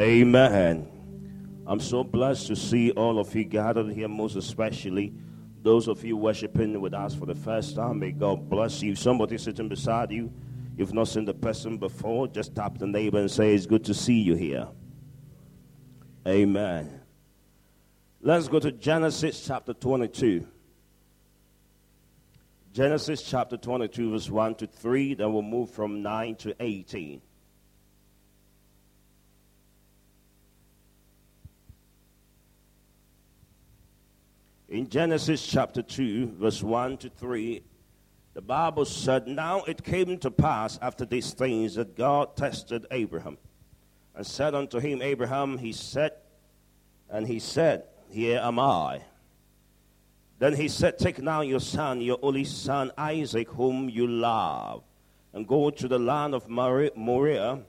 Amen. I'm so blessed to see all of you gathered here, most especially those of you worshiping with us for the first time. May God bless you. Somebody sitting beside you, you've not seen the person before, just tap the neighbor and say, It's good to see you here. Amen. Let's go to Genesis chapter 22. Genesis chapter 22, verse 1 to 3, then we'll move from 9 to 18. In Genesis chapter 2, verse 1 to 3, the Bible said, Now it came to pass after these things that God tested Abraham and said unto him, Abraham, he said, and he said, Here am I. Then he said, Take now your son, your only son Isaac, whom you love, and go to the land of Moriah,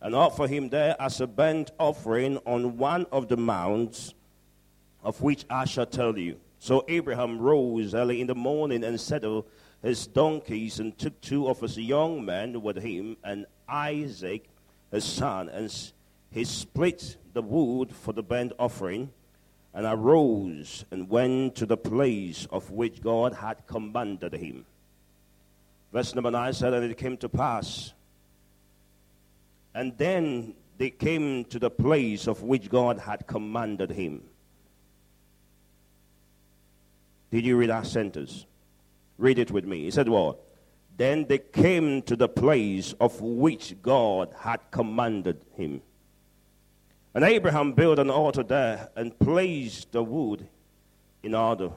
and offer him there as a burnt offering on one of the mounts of which I shall tell you. So Abraham rose early in the morning and saddled his donkeys and took two of his young men with him and Isaac his son, and he split the wood for the burnt offering, and arose and went to the place of which God had commanded him. Verse number 9 said, And it came to pass. And then they came to the place of which God had commanded him. Did you read that sentence? Read it with me. He said, What? Then they came to the place of which God had commanded him. And Abraham built an altar there and placed the wood in order.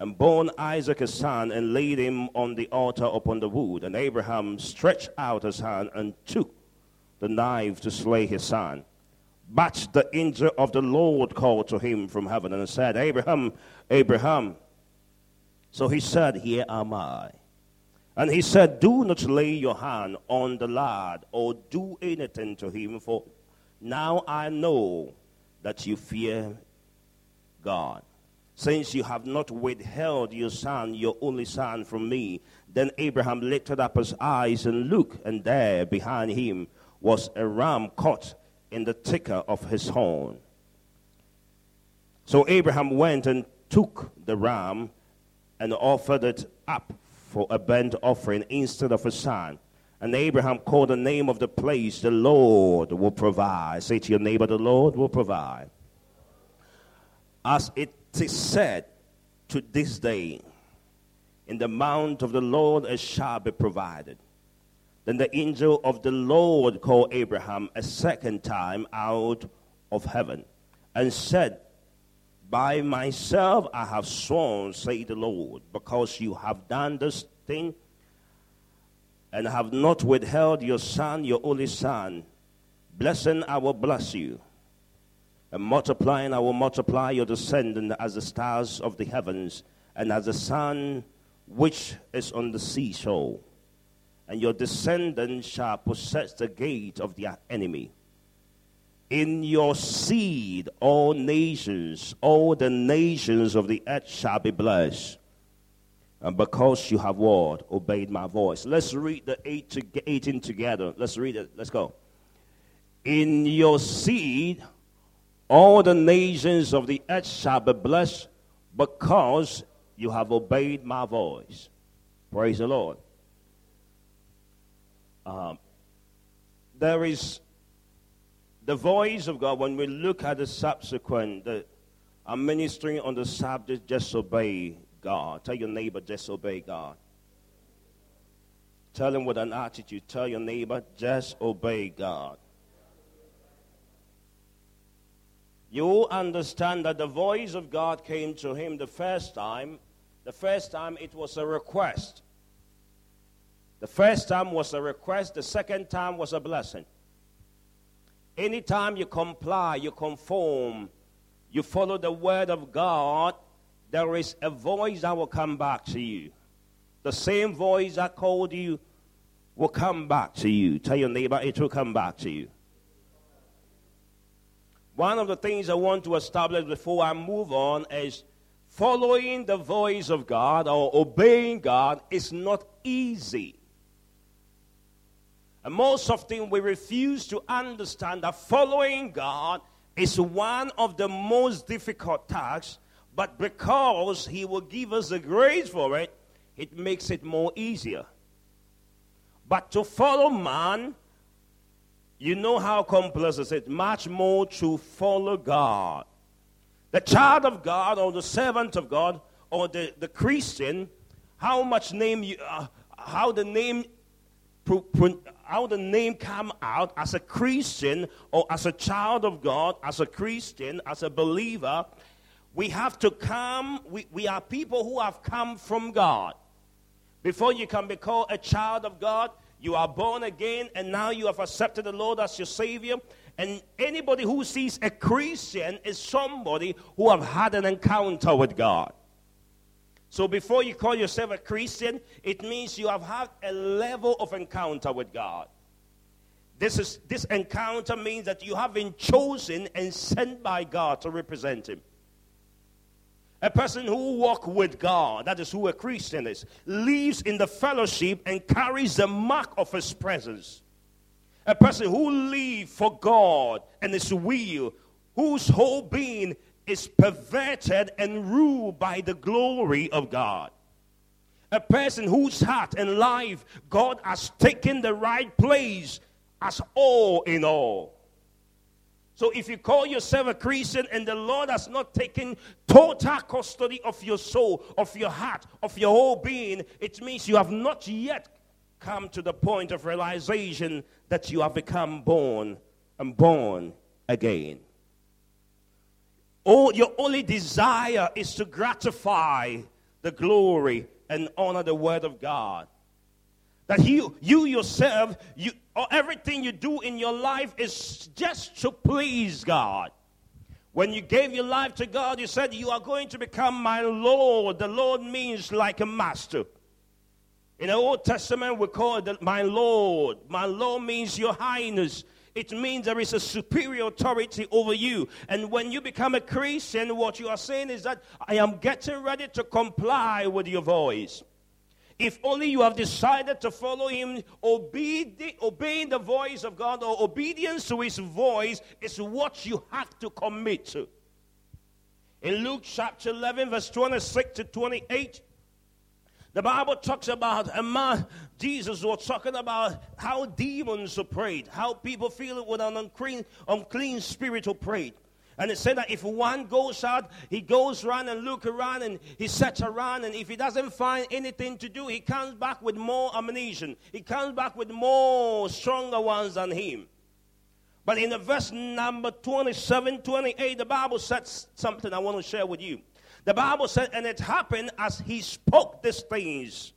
And born Isaac his son and laid him on the altar upon the wood. And Abraham stretched out his hand and took the knife to slay his son. But the angel of the Lord called to him from heaven and said, Abraham, Abraham. So he said, Here am I. And he said, Do not lay your hand on the lad or do anything to him, for now I know that you fear God. Since you have not withheld your son, your only son, from me. Then Abraham lifted up his eyes and looked, and there behind him was a ram caught in the ticker of his horn. So Abraham went and took the ram and offered it up for a burnt offering instead of a son. And Abraham called the name of the place, the Lord will provide. Say to your neighbor, the Lord will provide. As it is said to this day, in the mount of the Lord it shall be provided. Then the angel of the Lord called Abraham a second time out of heaven and said, By myself I have sworn, say the Lord, because you have done this thing and have not withheld your son, your only son. Blessing, I will bless you. And multiplying, I will multiply your descendant as the stars of the heavens and as the sun which is on the seashore and your descendants shall possess the gate of their enemy. In your seed, all nations, all the nations of the earth shall be blessed. And because you have what? Obeyed my voice. Let's read the 8 to 18 together. Let's read it. Let's go. In your seed, all the nations of the earth shall be blessed because you have obeyed my voice. Praise the Lord. Um, there is the voice of God. When we look at the subsequent, the, I'm ministering on the subject, just obey God. Tell your neighbor, just obey God. Tell him with an attitude. Tell your neighbor, just obey God. You understand that the voice of God came to him the first time. The first time it was a request. The first time was a request, the second time was a blessing. Anytime you comply, you conform, you follow the word of God, there is a voice that will come back to you. The same voice that called you will come back to you. Tell your neighbor, it will come back to you. One of the things I want to establish before I move on is following the voice of God or obeying God is not easy. And most often we refuse to understand that following God is one of the most difficult tasks, but because He will give us the grace for it, it makes it more easier. But to follow man, you know how complex it is. Much more to follow God. The child of God or the servant of God or the, the Christian, how much name you, uh, how the name how the name come out as a Christian or as a child of God, as a Christian, as a believer, we have to come, we, we are people who have come from God. Before you can be called a child of God, you are born again and now you have accepted the Lord as your Savior. And anybody who sees a Christian is somebody who have had an encounter with God. So before you call yourself a Christian, it means you have had a level of encounter with God. This, is, this encounter means that you have been chosen and sent by God to represent Him. A person who walks with God, that is who a Christian is, lives in the fellowship and carries the mark of His presence. A person who lives for God and His will, whose whole being is perverted and ruled by the glory of God. A person whose heart and life God has taken the right place as all in all. So if you call yourself a Christian and the Lord has not taken total custody of your soul, of your heart, of your whole being, it means you have not yet come to the point of realization that you have become born and born again. Your only desire is to gratify the glory and honor the word of God. That you, you yourself, you, or everything you do in your life is just to please God. When you gave your life to God, you said, You are going to become my Lord. The Lord means like a master. In the Old Testament, we call it my Lord. My Lord means your highness it means there is a superior authority over you. And when you become a Christian, what you are saying is that I am getting ready to comply with your voice. If only you have decided to follow him, obey obeying the voice of God or obedience to his voice is what you have to commit to. In Luke chapter 11, verse 26 to 28, the Bible talks about a man, Jesus was talking about how demons prayed, how people feel with an unclean, unclean spirit prayed. And it said that if one goes out, he goes around and look around and he sets around, and if he doesn't find anything to do, he comes back with more ammunition. He comes back with more stronger ones than him. But in the verse number 27, 28, the Bible says something I want to share with you. The Bible said, and it happened as he spoke these things,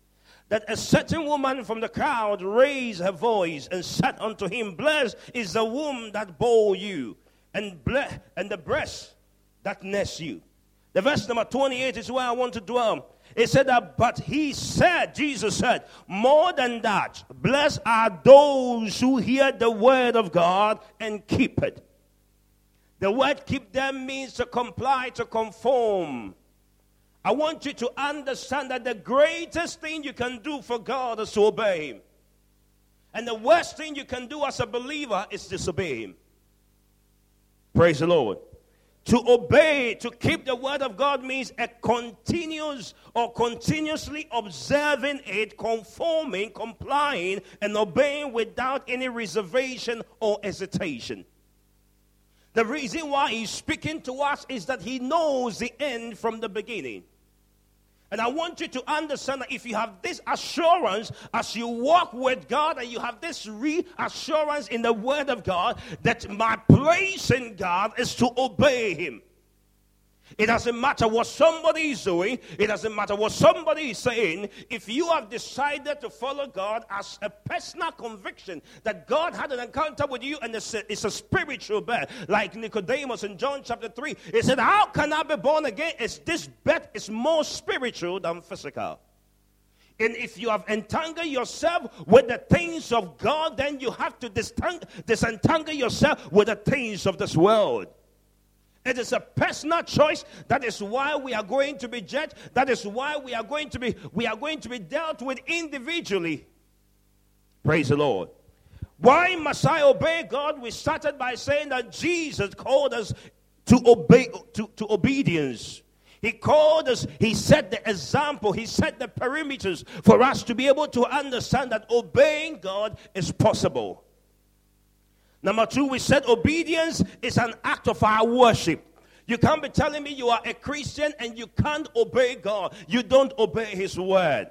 that a certain woman from the crowd raised her voice and said unto him, Blessed is the womb that bore you, and, ble- and the breast that nursed you. The verse number 28 is where I want to dwell. It said that, but he said, Jesus said, more than that, blessed are those who hear the word of God and keep it. The word keep them means to comply, to conform. I want you to understand that the greatest thing you can do for God is to obey Him. And the worst thing you can do as a believer is disobey Him. Praise the Lord. To obey, to keep the word of God means a continuous or continuously observing it, conforming, complying, and obeying without any reservation or hesitation. The reason why he's speaking to us is that he knows the end from the beginning. And I want you to understand that if you have this assurance as you walk with God and you have this reassurance in the Word of God that my place in God is to obey Him. It doesn't matter what somebody is doing. It doesn't matter what somebody is saying. If you have decided to follow God as a personal conviction that God had an encounter with you and it's a, it's a spiritual birth, like Nicodemus in John chapter 3, he said, How can I be born again? Is this birth is more spiritual than physical. And if you have entangled yourself with the things of God, then you have to disentangle yourself with the things of this world. It is a personal choice. That is why we are going to be judged. That is why we are going to be we are going to be dealt with individually. Praise the Lord. Why must I obey God? We started by saying that Jesus called us to obey to, to obedience. He called us, he set the example, he set the perimeters for us to be able to understand that obeying God is possible. Number two, we said obedience is an act of our worship. You can't be telling me you are a Christian and you can't obey God. You don't obey His word.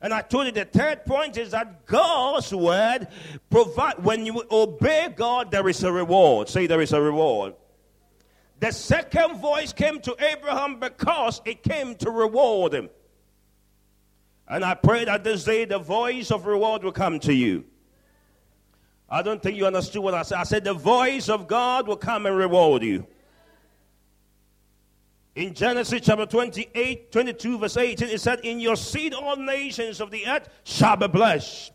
And I told you the third point is that God's word provide when you obey God, there is a reward. Say there is a reward. The second voice came to Abraham because it came to reward him. And I pray that this day the voice of reward will come to you. I don't think you understood what I said. I said the voice of God will come and reward you. In Genesis chapter 28, 22, verse 18, it said, In your seed all nations of the earth shall be blessed.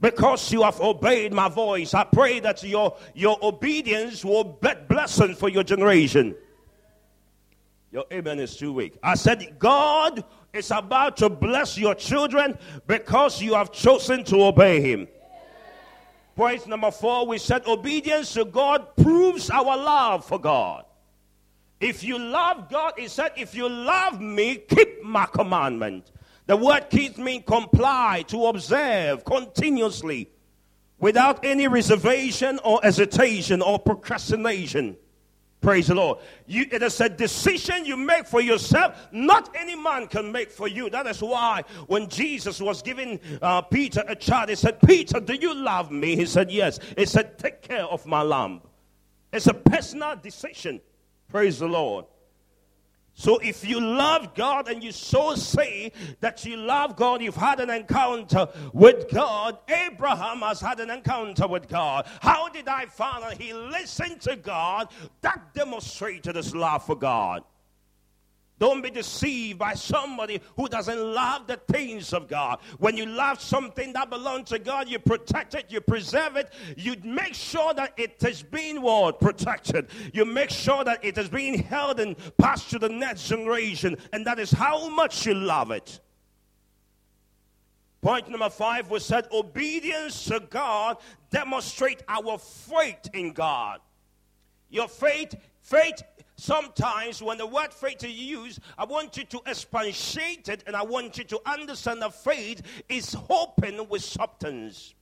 Because you have obeyed my voice, I pray that your, your obedience will be blessing for your generation. Your amen is too weak. I said, God is about to bless your children because you have chosen to obey Him. Point number four, we said obedience to God proves our love for God. If you love God, he said, if you love me, keep my commandment. The word keep means comply, to observe continuously, without any reservation or hesitation or procrastination. Praise the Lord. You, it is a decision you make for yourself. Not any man can make for you. That is why when Jesus was giving uh, Peter a child, he said, Peter, do you love me? He said, Yes. He said, Take care of my lamb. It's a personal decision. Praise the Lord. So if you love God and you so say that you love God, you've had an encounter with God. Abraham has had an encounter with God. How did I find out? He listened to God. That demonstrated his love for God. Don't be deceived by somebody who doesn't love the things of God. When you love something that belongs to God, you protect it, you preserve it, you make sure that it is being what? Protected. You make sure that it is being held and passed to the next generation. And that is how much you love it. Point number five was said obedience to God demonstrate our faith in God. Your faith, faith Sometimes when the word faith is used, I want you to expatiate it and I want you to understand that faith is hoping with substance.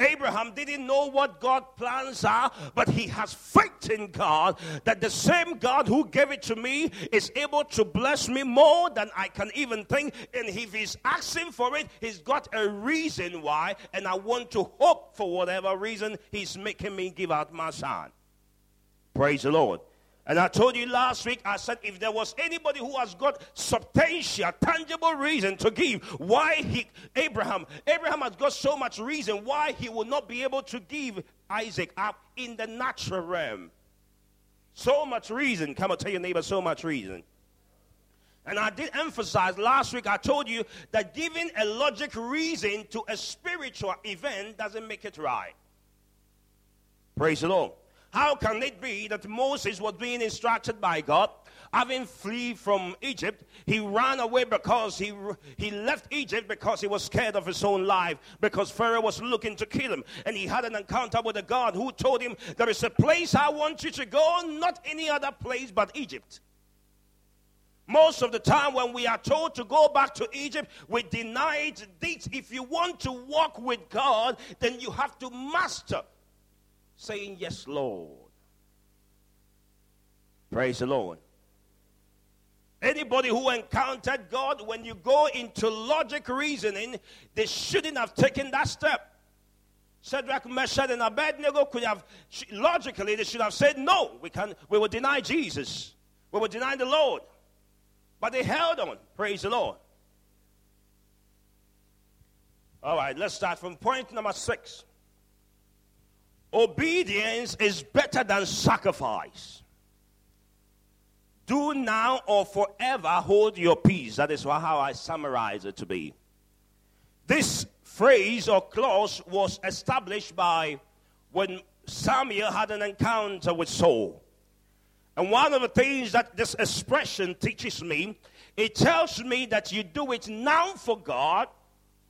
Abraham didn't know what God's plans are, but he has faith in God that the same God who gave it to me is able to bless me more than I can even think. And if he's asking for it, he's got a reason why, and I want to hope for whatever reason he's making me give out my son. Praise the Lord. And I told you last week, I said if there was anybody who has got substantial, tangible reason to give why he, Abraham, Abraham has got so much reason why he will not be able to give Isaac up in the natural realm. So much reason. Come on, tell your neighbor, so much reason. And I did emphasize last week, I told you that giving a logic reason to a spiritual event doesn't make it right. Praise the Lord. How can it be that Moses was being instructed by God, having fled from Egypt? He ran away because he, he left Egypt because he was scared of his own life, because Pharaoh was looking to kill him. And he had an encounter with a God who told him, There is a place I want you to go, not any other place but Egypt. Most of the time, when we are told to go back to Egypt, we deny it. If you want to walk with God, then you have to master saying, Yes, Lord. Praise the Lord. Anybody who encountered God, when you go into logic reasoning, they shouldn't have taken that step. Shadrach, Meshach, and Abednego could have, logically, they should have said, No, we, can, we will deny Jesus. We will deny the Lord. But they held on. Praise the Lord. All right, let's start from point number six. Obedience is better than sacrifice. Do now or forever hold your peace. That is how I summarize it to be. This phrase or clause was established by when Samuel had an encounter with Saul. And one of the things that this expression teaches me, it tells me that you do it now for God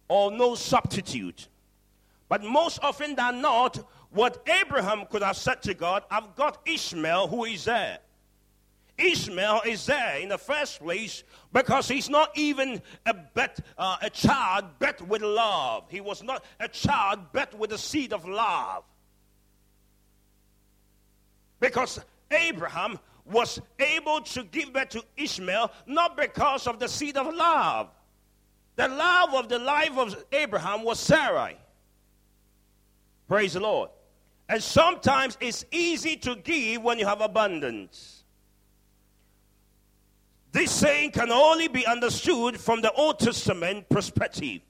or no substitute. But most often than not, what Abraham could have said to God, I've got Ishmael who is there. Ishmael is there in the first place because he's not even a, bet, uh, a child bet with love. He was not a child bet with the seed of love. Because Abraham was able to give birth to Ishmael not because of the seed of love. The love of the life of Abraham was Sarai. Praise the Lord. And sometimes it's easy to give when you have abundance. This saying can only be understood from the Old Testament perspective.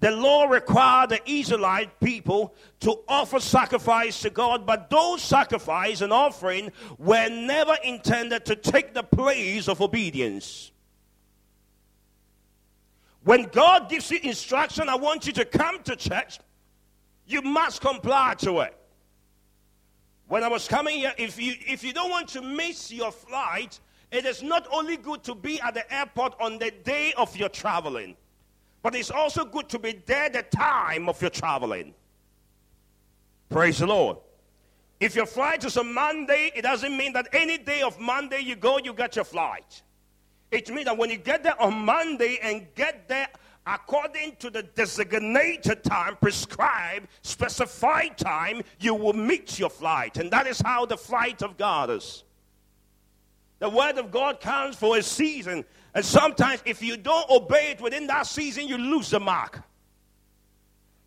The law required the Israelite people to offer sacrifice to God, but those sacrifice and offering were never intended to take the place of obedience. When God gives you instruction, I want you to come to church, you must comply to it. When I was coming here, if you if you don't want to miss your flight, it is not only good to be at the airport on the day of your traveling, but it's also good to be there the time of your traveling. Praise the Lord. If your flight is on Monday, it doesn't mean that any day of Monday you go, you get your flight. It means that when you get there on Monday and get there according to the designated time, prescribed, specified time, you will meet your flight. And that is how the flight of God is. The word of God comes for a season. And sometimes, if you don't obey it within that season, you lose the mark.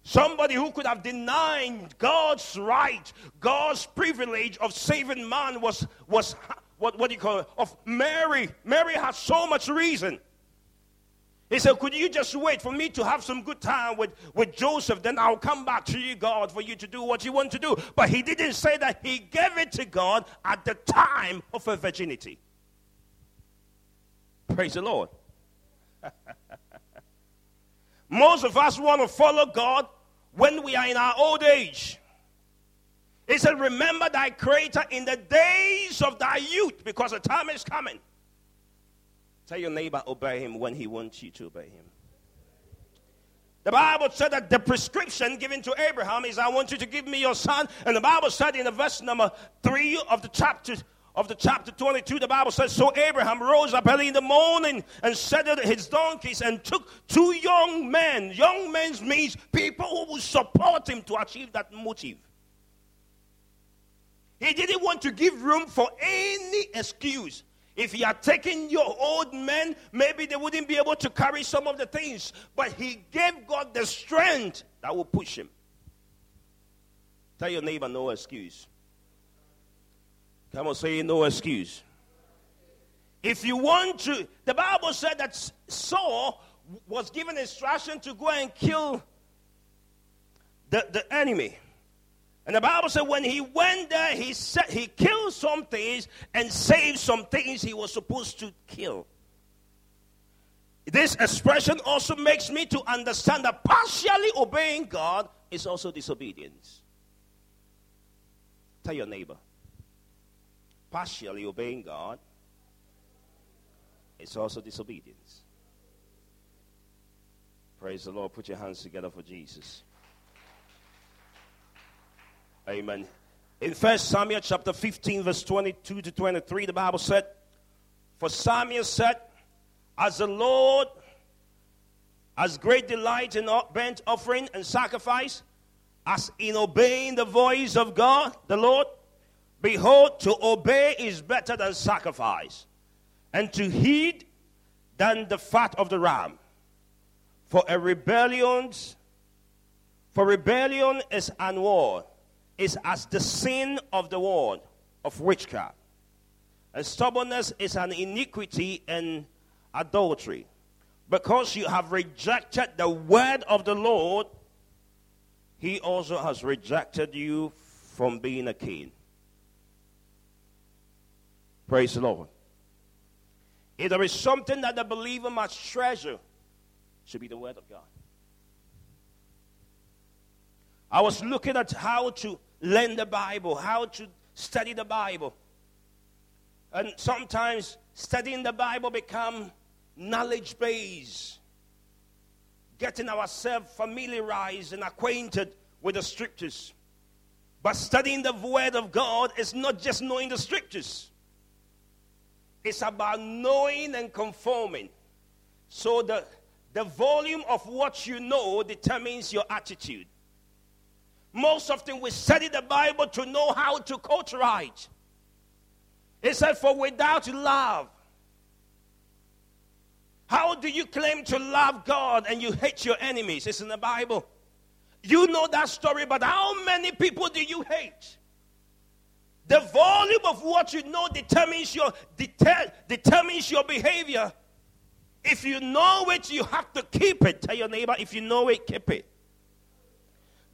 Somebody who could have denied God's right, God's privilege of saving man was, was what, what do you call it? Of Mary. Mary had so much reason. He said, Could you just wait for me to have some good time with, with Joseph? Then I'll come back to you, God, for you to do what you want to do. But he didn't say that. He gave it to God at the time of her virginity. Praise the Lord. Most of us want to follow God when we are in our old age. He said, Remember thy Creator in the days of thy youth, because the time is coming. Tell your neighbor, obey him when he wants you to obey him. The Bible said that the prescription given to Abraham is, I want you to give me your son. And the Bible said in the verse number three of the chapter of the chapter 22, the Bible says, So Abraham rose up early in the morning and saddled his donkeys and took two young men. Young men means people who will support him to achieve that motive. He didn't want to give room for any excuse. If he had taken your old men, maybe they wouldn't be able to carry some of the things. But he gave God the strength that will push him. Tell your neighbor, no excuse. Come on, say no excuse. If you want to, the Bible said that Saul was given instruction to go and kill the, the enemy. And the Bible said when he went there, he said he killed some things and saved some things he was supposed to kill. This expression also makes me to understand that partially obeying God is also disobedience. Tell your neighbor, partially obeying God is also disobedience. Praise the Lord. Put your hands together for Jesus. Amen. In 1 Samuel chapter 15, verse 22 to 23, the Bible said, For Samuel said, As the Lord has great delight in burnt offering and sacrifice, as in obeying the voice of God, the Lord, behold, to obey is better than sacrifice, and to heed than the fat of the ram. For a rebellion, for rebellion is an war is as the sin of the world of witchcraft. And stubbornness is an iniquity and adultery. Because you have rejected the word of the Lord, he also has rejected you from being a king. Praise the Lord. If there is something that the believer must treasure, should be the word of God. I was looking at how to learn the Bible, how to study the Bible. And sometimes studying the Bible become knowledge based. Getting ourselves familiarized and acquainted with the scriptures. But studying the word of God is not just knowing the scriptures. It's about knowing and conforming. So the, the volume of what you know determines your attitude. Most often we study the Bible to know how to quote right. It said, For without love, how do you claim to love God and you hate your enemies? It's in the Bible. You know that story, but how many people do you hate? The volume of what you know determines your deter, determines your behavior. If you know it, you have to keep it. Tell your neighbor, if you know it, keep it.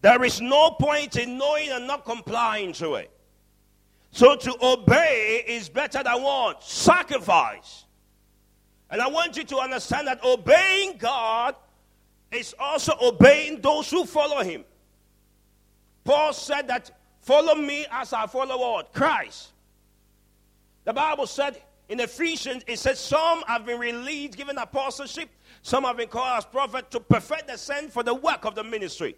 There is no point in knowing and not complying to it. So to obey is better than what? Sacrifice. And I want you to understand that obeying God is also obeying those who follow him. Paul said that follow me as I follow what? Christ. The Bible said in Ephesians, it says some have been released, given apostleship, some have been called as prophet to perfect the sent for the work of the ministry.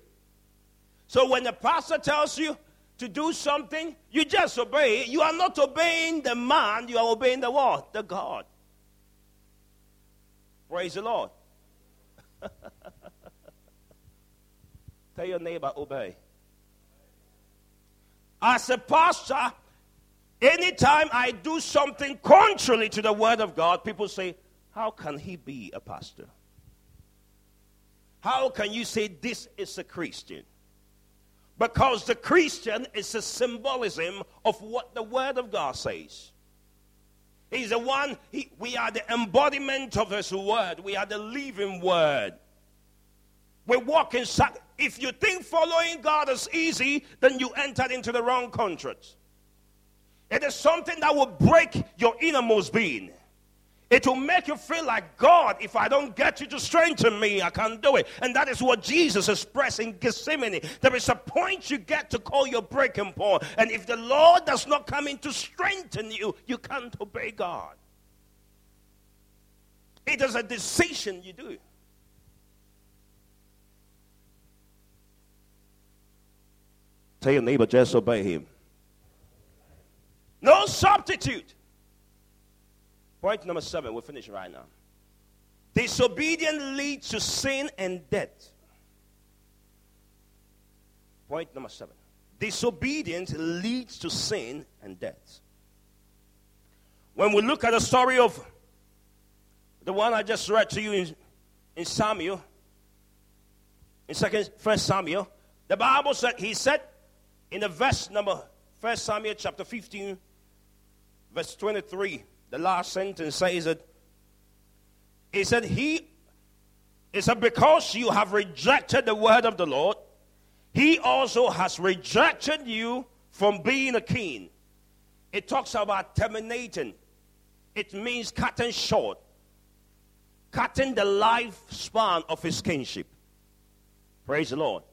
So when the pastor tells you to do something, you just obey. You are not obeying the man, you are obeying the what? The God. Praise the Lord. Tell your neighbor, obey. As a pastor, anytime I do something contrary to the word of God, people say, How can he be a pastor? How can you say this is a Christian? Because the Christian is a symbolism of what the Word of God says. He's the one, he, we are the embodiment of His Word. We are the living Word. We walk in, if you think following God is easy, then you entered into the wrong contract. It is something that will break your innermost being. It will make you feel like, God, if I don't get you to strengthen me, I can't do it. And that is what Jesus expressed in Gethsemane. There is a point you get to call your breaking point. And if the Lord does not come in to strengthen you, you can't obey God. It is a decision you do. Tell your neighbor, just obey him. No substitute. Point number seven, we're finishing right now. Disobedience leads to sin and death. Point number seven. Disobedience leads to sin and death. When we look at the story of the one I just read to you in, in Samuel, in second first Samuel, the Bible said he said in the verse number first Samuel chapter 15, verse 23 the last sentence says it. He said, He is said, because you have rejected the word of the Lord, he also has rejected you from being a king. It talks about terminating. It means cutting short, cutting the lifespan of his kingship. Praise the Lord.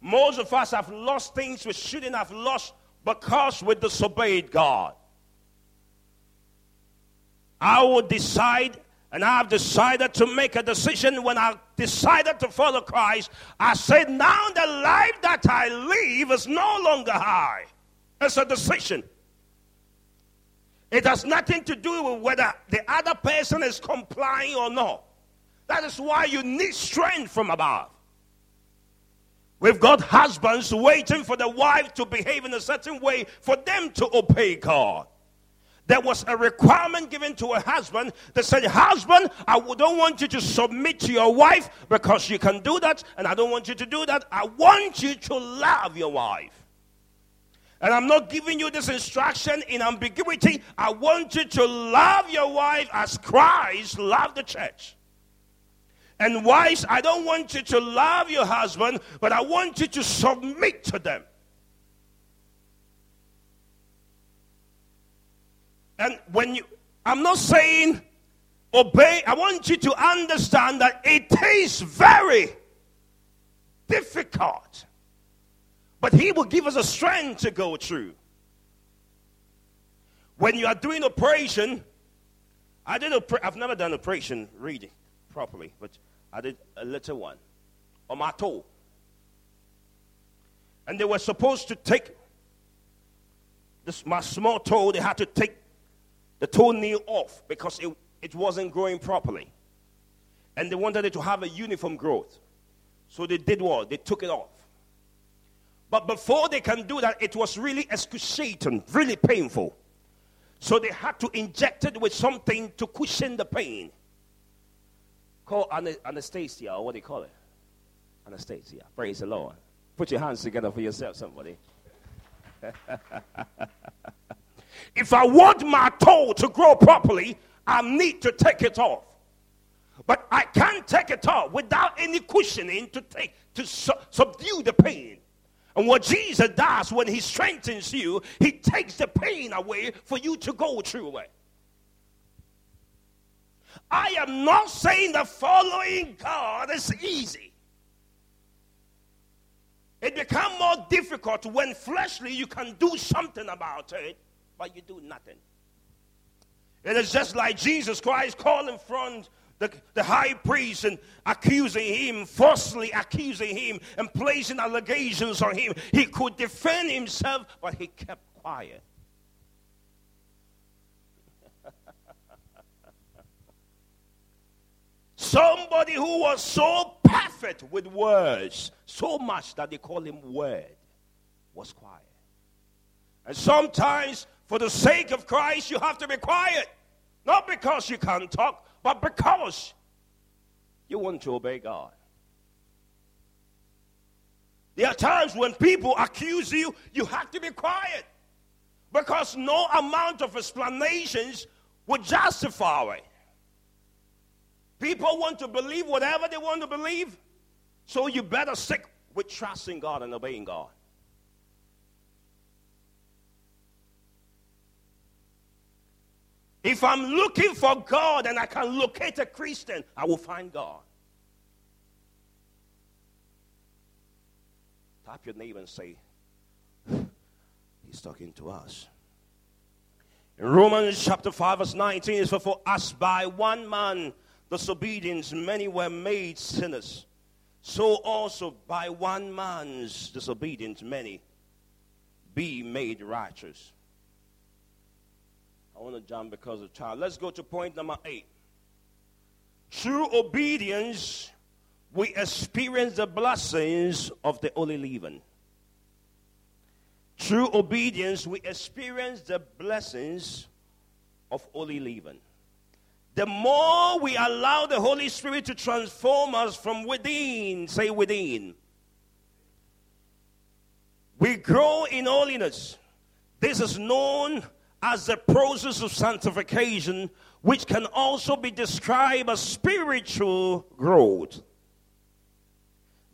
Most of us have lost things we shouldn't have lost because we disobeyed God. I will decide, and I have decided to make a decision when I decided to follow Christ. I said, now the life that I live is no longer high. It's a decision. It has nothing to do with whether the other person is complying or not. That is why you need strength from above. We've got husbands waiting for the wife to behave in a certain way for them to obey God there was a requirement given to a husband that said, Husband, I don't want you to submit to your wife because you can do that, and I don't want you to do that. I want you to love your wife. And I'm not giving you this instruction in ambiguity. I want you to love your wife as Christ loved the church. And wives, I don't want you to love your husband, but I want you to submit to them. And when you, I'm not saying obey, I want you to understand that it is very difficult. But He will give us a strength to go through. When you are doing operation, I did a, I've never done operation reading properly, but I did a little one on my toe. And they were supposed to take this, my small toe, they had to take the toenail off because it, it wasn't growing properly. And they wanted it to have a uniform growth. So they did what? They took it off. But before they can do that, it was really excruciating, really painful. So they had to inject it with something to cushion the pain. Called anesthesia, or what do you call it? Anesthesia. Praise the Lord. Put your hands together for yourself, somebody. if I want my toe to grow properly, I need to take it off. But I can't take it off without any cushioning to take to su- subdue the pain. And what Jesus does when he strengthens you, he takes the pain away for you to go through it. I am not saying that following God is easy. It becomes more difficult when fleshly you can do something about it, but you do nothing. It is just like Jesus Christ calling front the, the high priest and accusing him, falsely accusing him, and placing allegations on him. He could defend himself, but he kept quiet. Somebody who was so perfect with words, so much that they call him Word, was quiet. And sometimes, for the sake of Christ, you have to be quiet. Not because you can't talk, but because you want to obey God. There are times when people accuse you, you have to be quiet. Because no amount of explanations would justify it. People want to believe whatever they want to believe, so you better stick with trusting God and obeying God. If I'm looking for God and I can locate a Christian, I will find God. Tap your neighbor and say, He's talking to us. In Romans chapter 5, verse 19, is for, for us by one man disobedience many were made sinners. So also by one man's disobedience many be made righteous. I want to jump because of time. Let's go to point number eight. Through obedience, we experience the blessings of the holy living. Through obedience, we experience the blessings of holy living. The more we allow the Holy Spirit to transform us from within, say within, we grow in holiness. This is known as the process of sanctification, which can also be described as spiritual growth.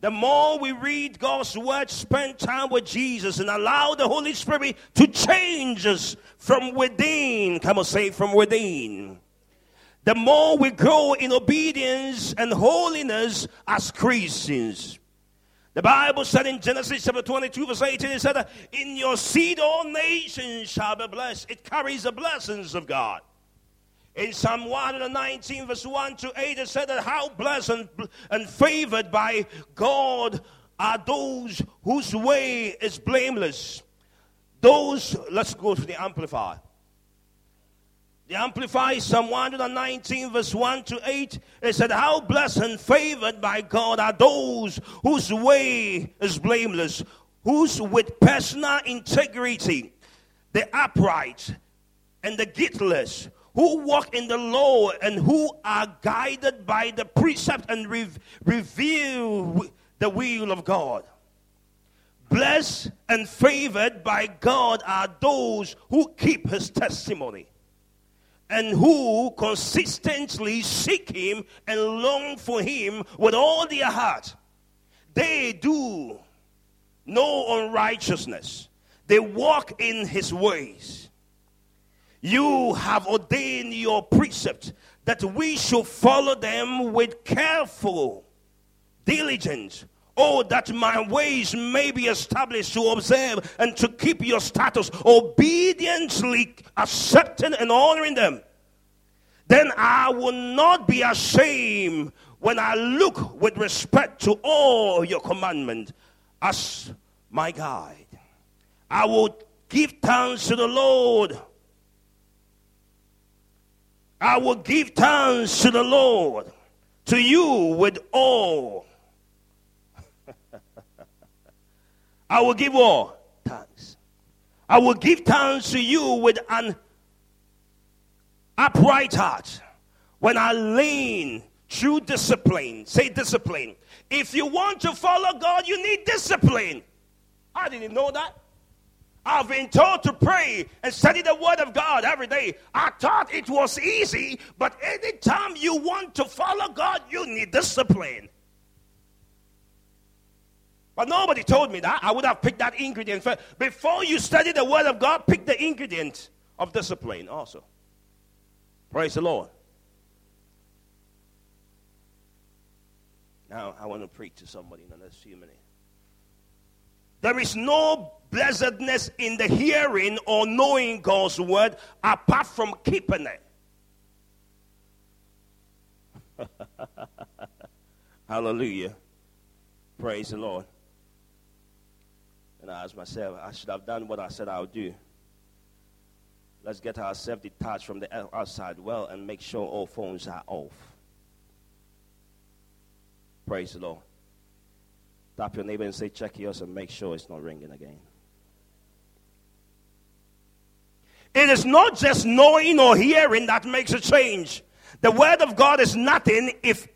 The more we read God's word, spend time with Jesus, and allow the Holy Spirit to change us from within. Come on, say from within. The more we grow in obedience and holiness as Christians. The Bible said in Genesis chapter 22, verse 18, it said, In your seed all nations shall be blessed. It carries the blessings of God. In Psalm 119, verse 1 to 8, it said that how blessed and, and favored by God are those whose way is blameless. Those, let's go to the Amplifier. The Amplified Psalm 119, verse 1 to 8, it said, How blessed and favored by God are those whose way is blameless, whose with personal integrity, the upright and the guiltless, who walk in the law and who are guided by the precept and re- reveal the will of God. Blessed and favored by God are those who keep his testimony and who consistently seek him and long for him with all their heart. They do no unrighteousness, they walk in his ways. You have ordained your precept that we should follow them with careful diligence. Oh, that my ways may be established to observe and to keep your status, obediently accepting and honoring them. Then I will not be ashamed when I look with respect to all your commandment as my guide. I will give thanks to the Lord. I will give thanks to the Lord, to you with all. I will give all thanks. I will give thanks to you with an upright heart when I lean through discipline. Say discipline. If you want to follow God, you need discipline. I didn't know that. I've been told to pray and study the Word of God every day. I thought it was easy, but anytime you want to follow God, you need discipline. But nobody told me that. I would have picked that ingredient. First. Before you study the Word of God, pick the ingredient of discipline also. Praise the Lord. Now, I want to preach to somebody in the next few minutes. There is no blessedness in the hearing or knowing God's word apart from keeping it. Hallelujah. Praise the Lord. And I asked myself, I should have done what I said I would do. Let's get ourselves detached from the outside world and make sure all phones are off. Praise the Lord. Tap your neighbor and say, check yours and make sure it's not ringing again. It is not just knowing or hearing that makes a change. The word of God is nothing if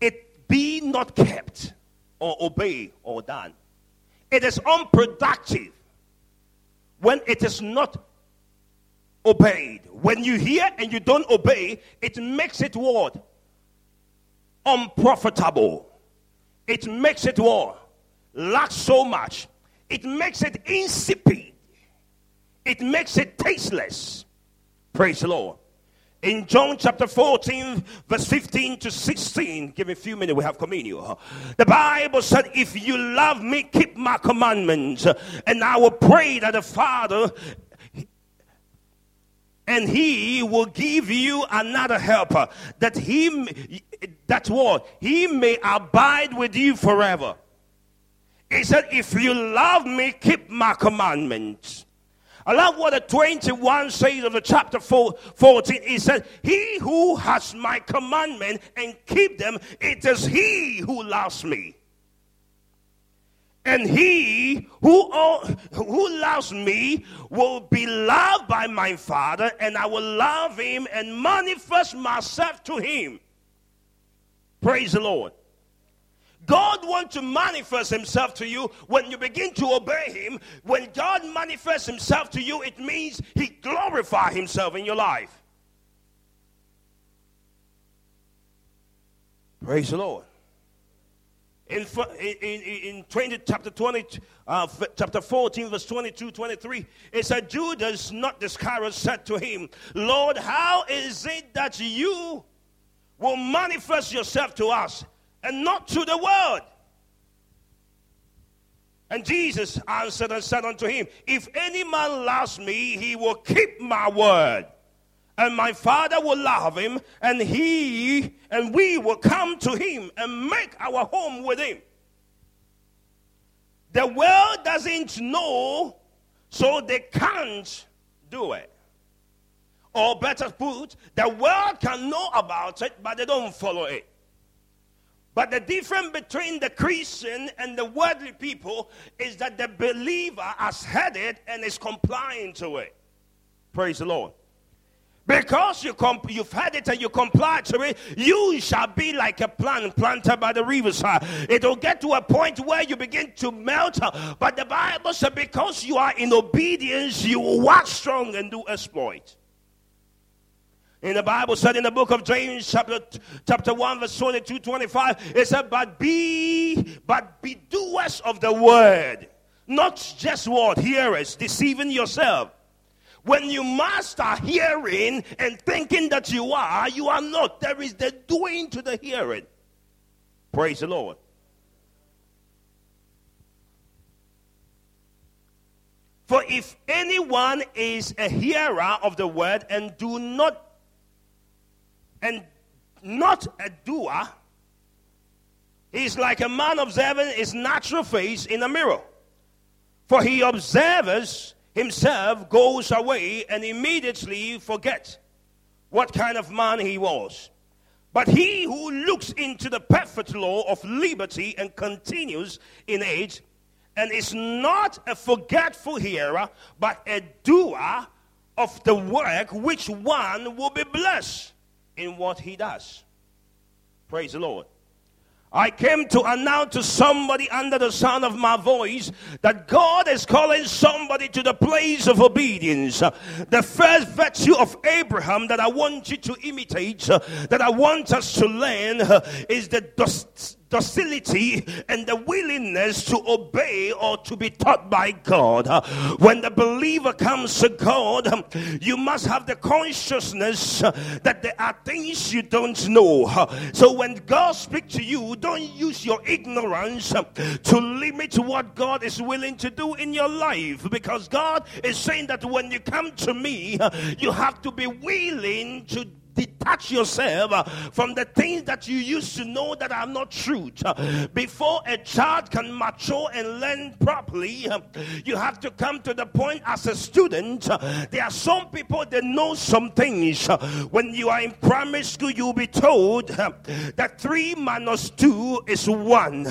it be not kept or obeyed or done. It is unproductive when it is not obeyed. When you hear and you don't obey, it makes it what? Unprofitable. It makes it what? Lack so much. It makes it insipid. It makes it tasteless. Praise the Lord. In John chapter 14, verse 15 to 16, give me a few minutes, we have communion. The Bible said, If you love me, keep my commandments, and I will pray that the Father and he will give you another helper that he that's what? He may abide with you forever. He said if you love me keep my commandments I love what the 21 says of the chapter 4, 14. He says, He who has my commandment and keep them, it is he who loves me. And he who, who loves me will be loved by my Father, and I will love him and manifest myself to him. Praise the Lord. God wants to manifest himself to you when you begin to obey him. When God manifests himself to you, it means he glorifies himself in your life. Praise the Lord in, in, in 20, chapter 20, uh, chapter 14, verse 22, 23, it said, Judas, not Iscariot, said to him, Lord, how is it that you will manifest yourself to us and not to the world? And Jesus answered and said unto him, If any man loves me, he will keep my word and my father will love him and he and we will come to him and make our home with him. The world doesn't know so they can't do it. Or better put the world can know about it but they don't follow it but the difference between the Christian and the worldly people is that the believer has had it and is complying to it. Praise the Lord. Because you comp- you've had it and you comply to it, you shall be like a plant planted by the riverside. It'll get to a point where you begin to melt. But the Bible said, because you are in obedience, you will walk strong and do exploit. In the Bible said in the book of James, chapter, chapter 1, verse 22, 25, it said, But be but be doers of the word, not just what hearers, deceiving yourself. When you master hearing and thinking that you are, you are not. There is the doing to the hearing. Praise the Lord. For if anyone is a hearer of the word and do not and not a doer, he's like a man observing his natural face in a mirror. For he observes himself, goes away, and immediately forgets what kind of man he was. But he who looks into the perfect law of liberty and continues in age, and is not a forgetful hearer, but a doer of the work, which one will be blessed in what he does. Praise the Lord. I came to announce to somebody under the sound of my voice that God is calling somebody to the place of obedience. The first virtue of Abraham that I want you to imitate, that I want us to learn, is the docility and the willingness to obey or to be taught by God. When the believer comes to God, you must have the consciousness that there are things you don't know. So when God speaks to you, don't use your ignorance to limit what God is willing to do in your life because God is saying that when you come to me, you have to be willing to detach yourself uh, from the things that you used to know that are not truth. Uh, before a child can mature and learn properly, uh, you have to come to the point as a student. There are some people that know some things. When you are in primary school, you'll be told that three minus two is one.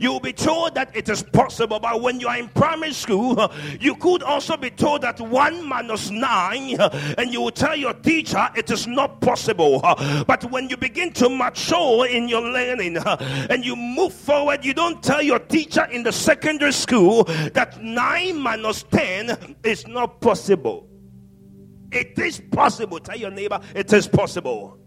You'll be told that it is possible, but when you are in primary school, you could also be told that one minus nine, and you will tell your teacher it is not possible. But when you begin to mature in your learning and you move forward, you don't tell your teacher in the secondary school that 9 minus 10 is not possible. It is possible. Tell your neighbor, it is possible.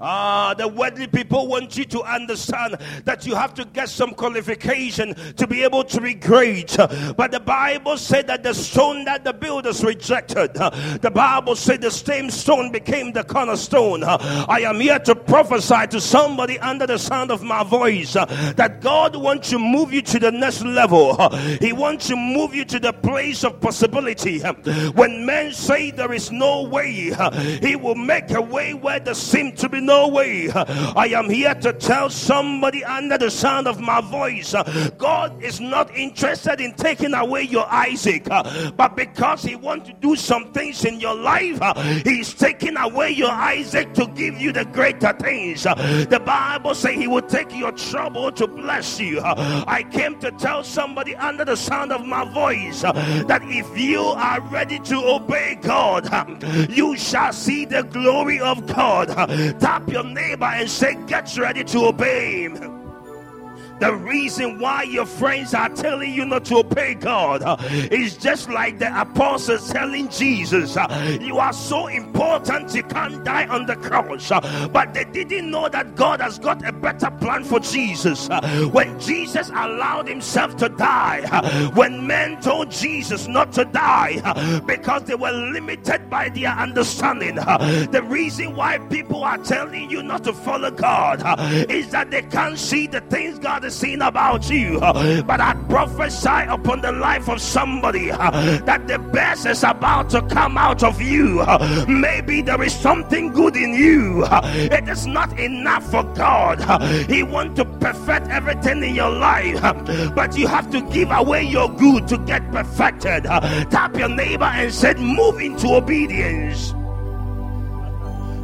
Ah, the worldly people want you to understand that you have to get some qualification to be able to be great. But the Bible said that the stone that the builders rejected, the Bible said the same stone became the cornerstone. I am here to prophesy to somebody under the sound of my voice that God wants to move you to the next level. He wants to move you to the place of possibility. When men say there is no way, He will make a way where there seems to be no way. I am here to tell somebody under the sound of my voice God is not interested in taking away your Isaac, but because He wants to do some things in your life, He's taking away your Isaac to give you the greater things. The Bible says He will take your trouble to bless you. I came to tell somebody under the sound of my voice that if you are ready to obey God, you shall see the glory of God. Tap tap your neighbor and say, Get ready to obey him. The reason why your friends are telling you not to obey God uh, is just like the apostles telling Jesus, uh, You are so important, you can't die on the cross. Uh, but they didn't know that God has got a better plan for Jesus. Uh, when Jesus allowed himself to die, uh, when men told Jesus not to die uh, because they were limited by their understanding, the reason why people are telling you not to follow God is that they can't see the things God is seen about you, but I prophesy upon the life of somebody that the best is about to come out of you. Maybe there is something good in you. It is not enough for God. He wants to perfect everything in your life, but you have to give away your good to get perfected. Tap your neighbor and said, Move into obedience.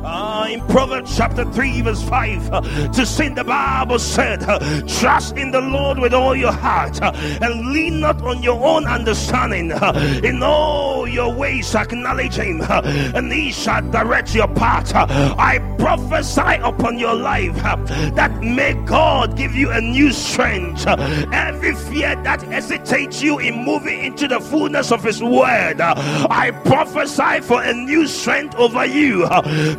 Uh, in Proverbs chapter 3, verse 5, uh, to sing the Bible said, uh, Trust in the Lord with all your heart uh, and lean not on your own understanding. Uh, in all your ways, acknowledge Him, uh, and He shall direct your path. I prophesy upon your life that may God give you a new strength. every fear that hesitates you in moving into the fullness of His word, I prophesy for a new strength over you.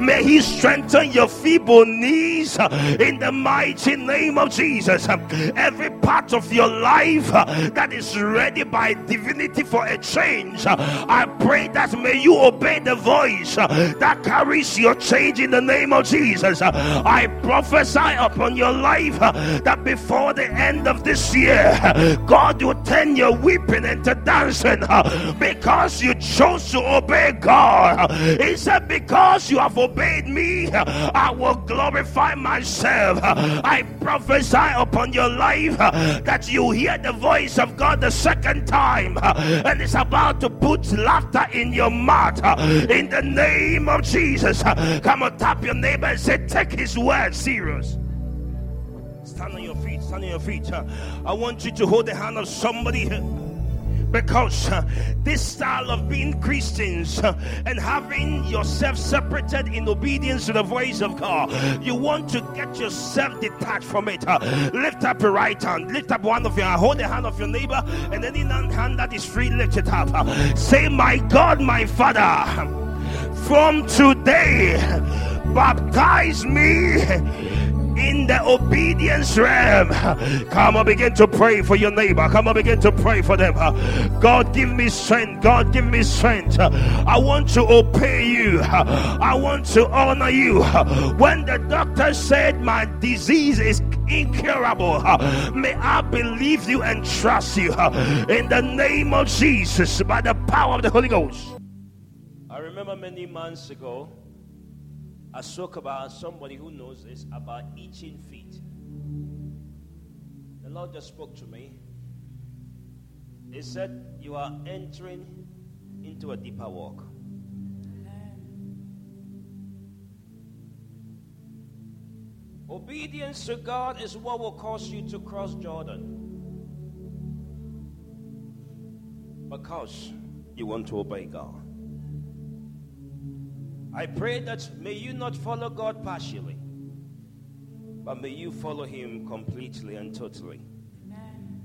May He strengthen your feeble knees uh, in the mighty name of Jesus. Uh, every part of your life uh, that is ready by divinity for a change, I pray that may you obey the voice that carries your change in the name of Jesus. I prophesy upon your life that before the end of this year, God will turn your weeping into dancing because you chose to obey God. He said, Because you have obeyed me, I will glorify myself. I prophesy upon your life that you hear the voice of God the second time and it's about to put laughter in your mouth in the name of Jesus. Come on, tap your neighbor and say, Take his word serious. Stand on your feet, stand on your feet. I want you to hold the hand of somebody because uh, this style of being Christians uh, and having yourself separated in obedience to the voice of God, you want to get yourself detached from it. Uh, lift up your right hand, lift up one of your hold the hand of your neighbor, and any hand that is free, lift it up. Uh, say, My God, my Father, from today, baptize me in the obedience realm. Come on, begin to pray for your neighbor. Come on, begin to pray for them. God, give me strength. God, give me strength. I want to obey you. I want to honor you. When the doctor said my disease is incurable, may I believe you and trust you in the name of Jesus by the power of the Holy Ghost. I remember many months ago. I spoke about somebody who knows this about itching feet. The Lord just spoke to me. He said, You are entering into a deeper walk. Obedience to God is what will cause you to cross Jordan. Because you want to obey God. I pray that may you not follow God partially, but may you follow Him completely and totally. Amen.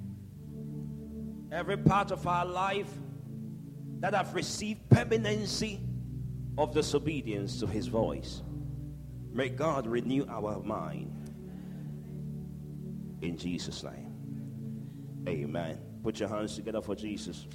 Every part of our life that have received permanency of disobedience to His voice, may God renew our mind. In Jesus' name. Amen. Put your hands together for Jesus.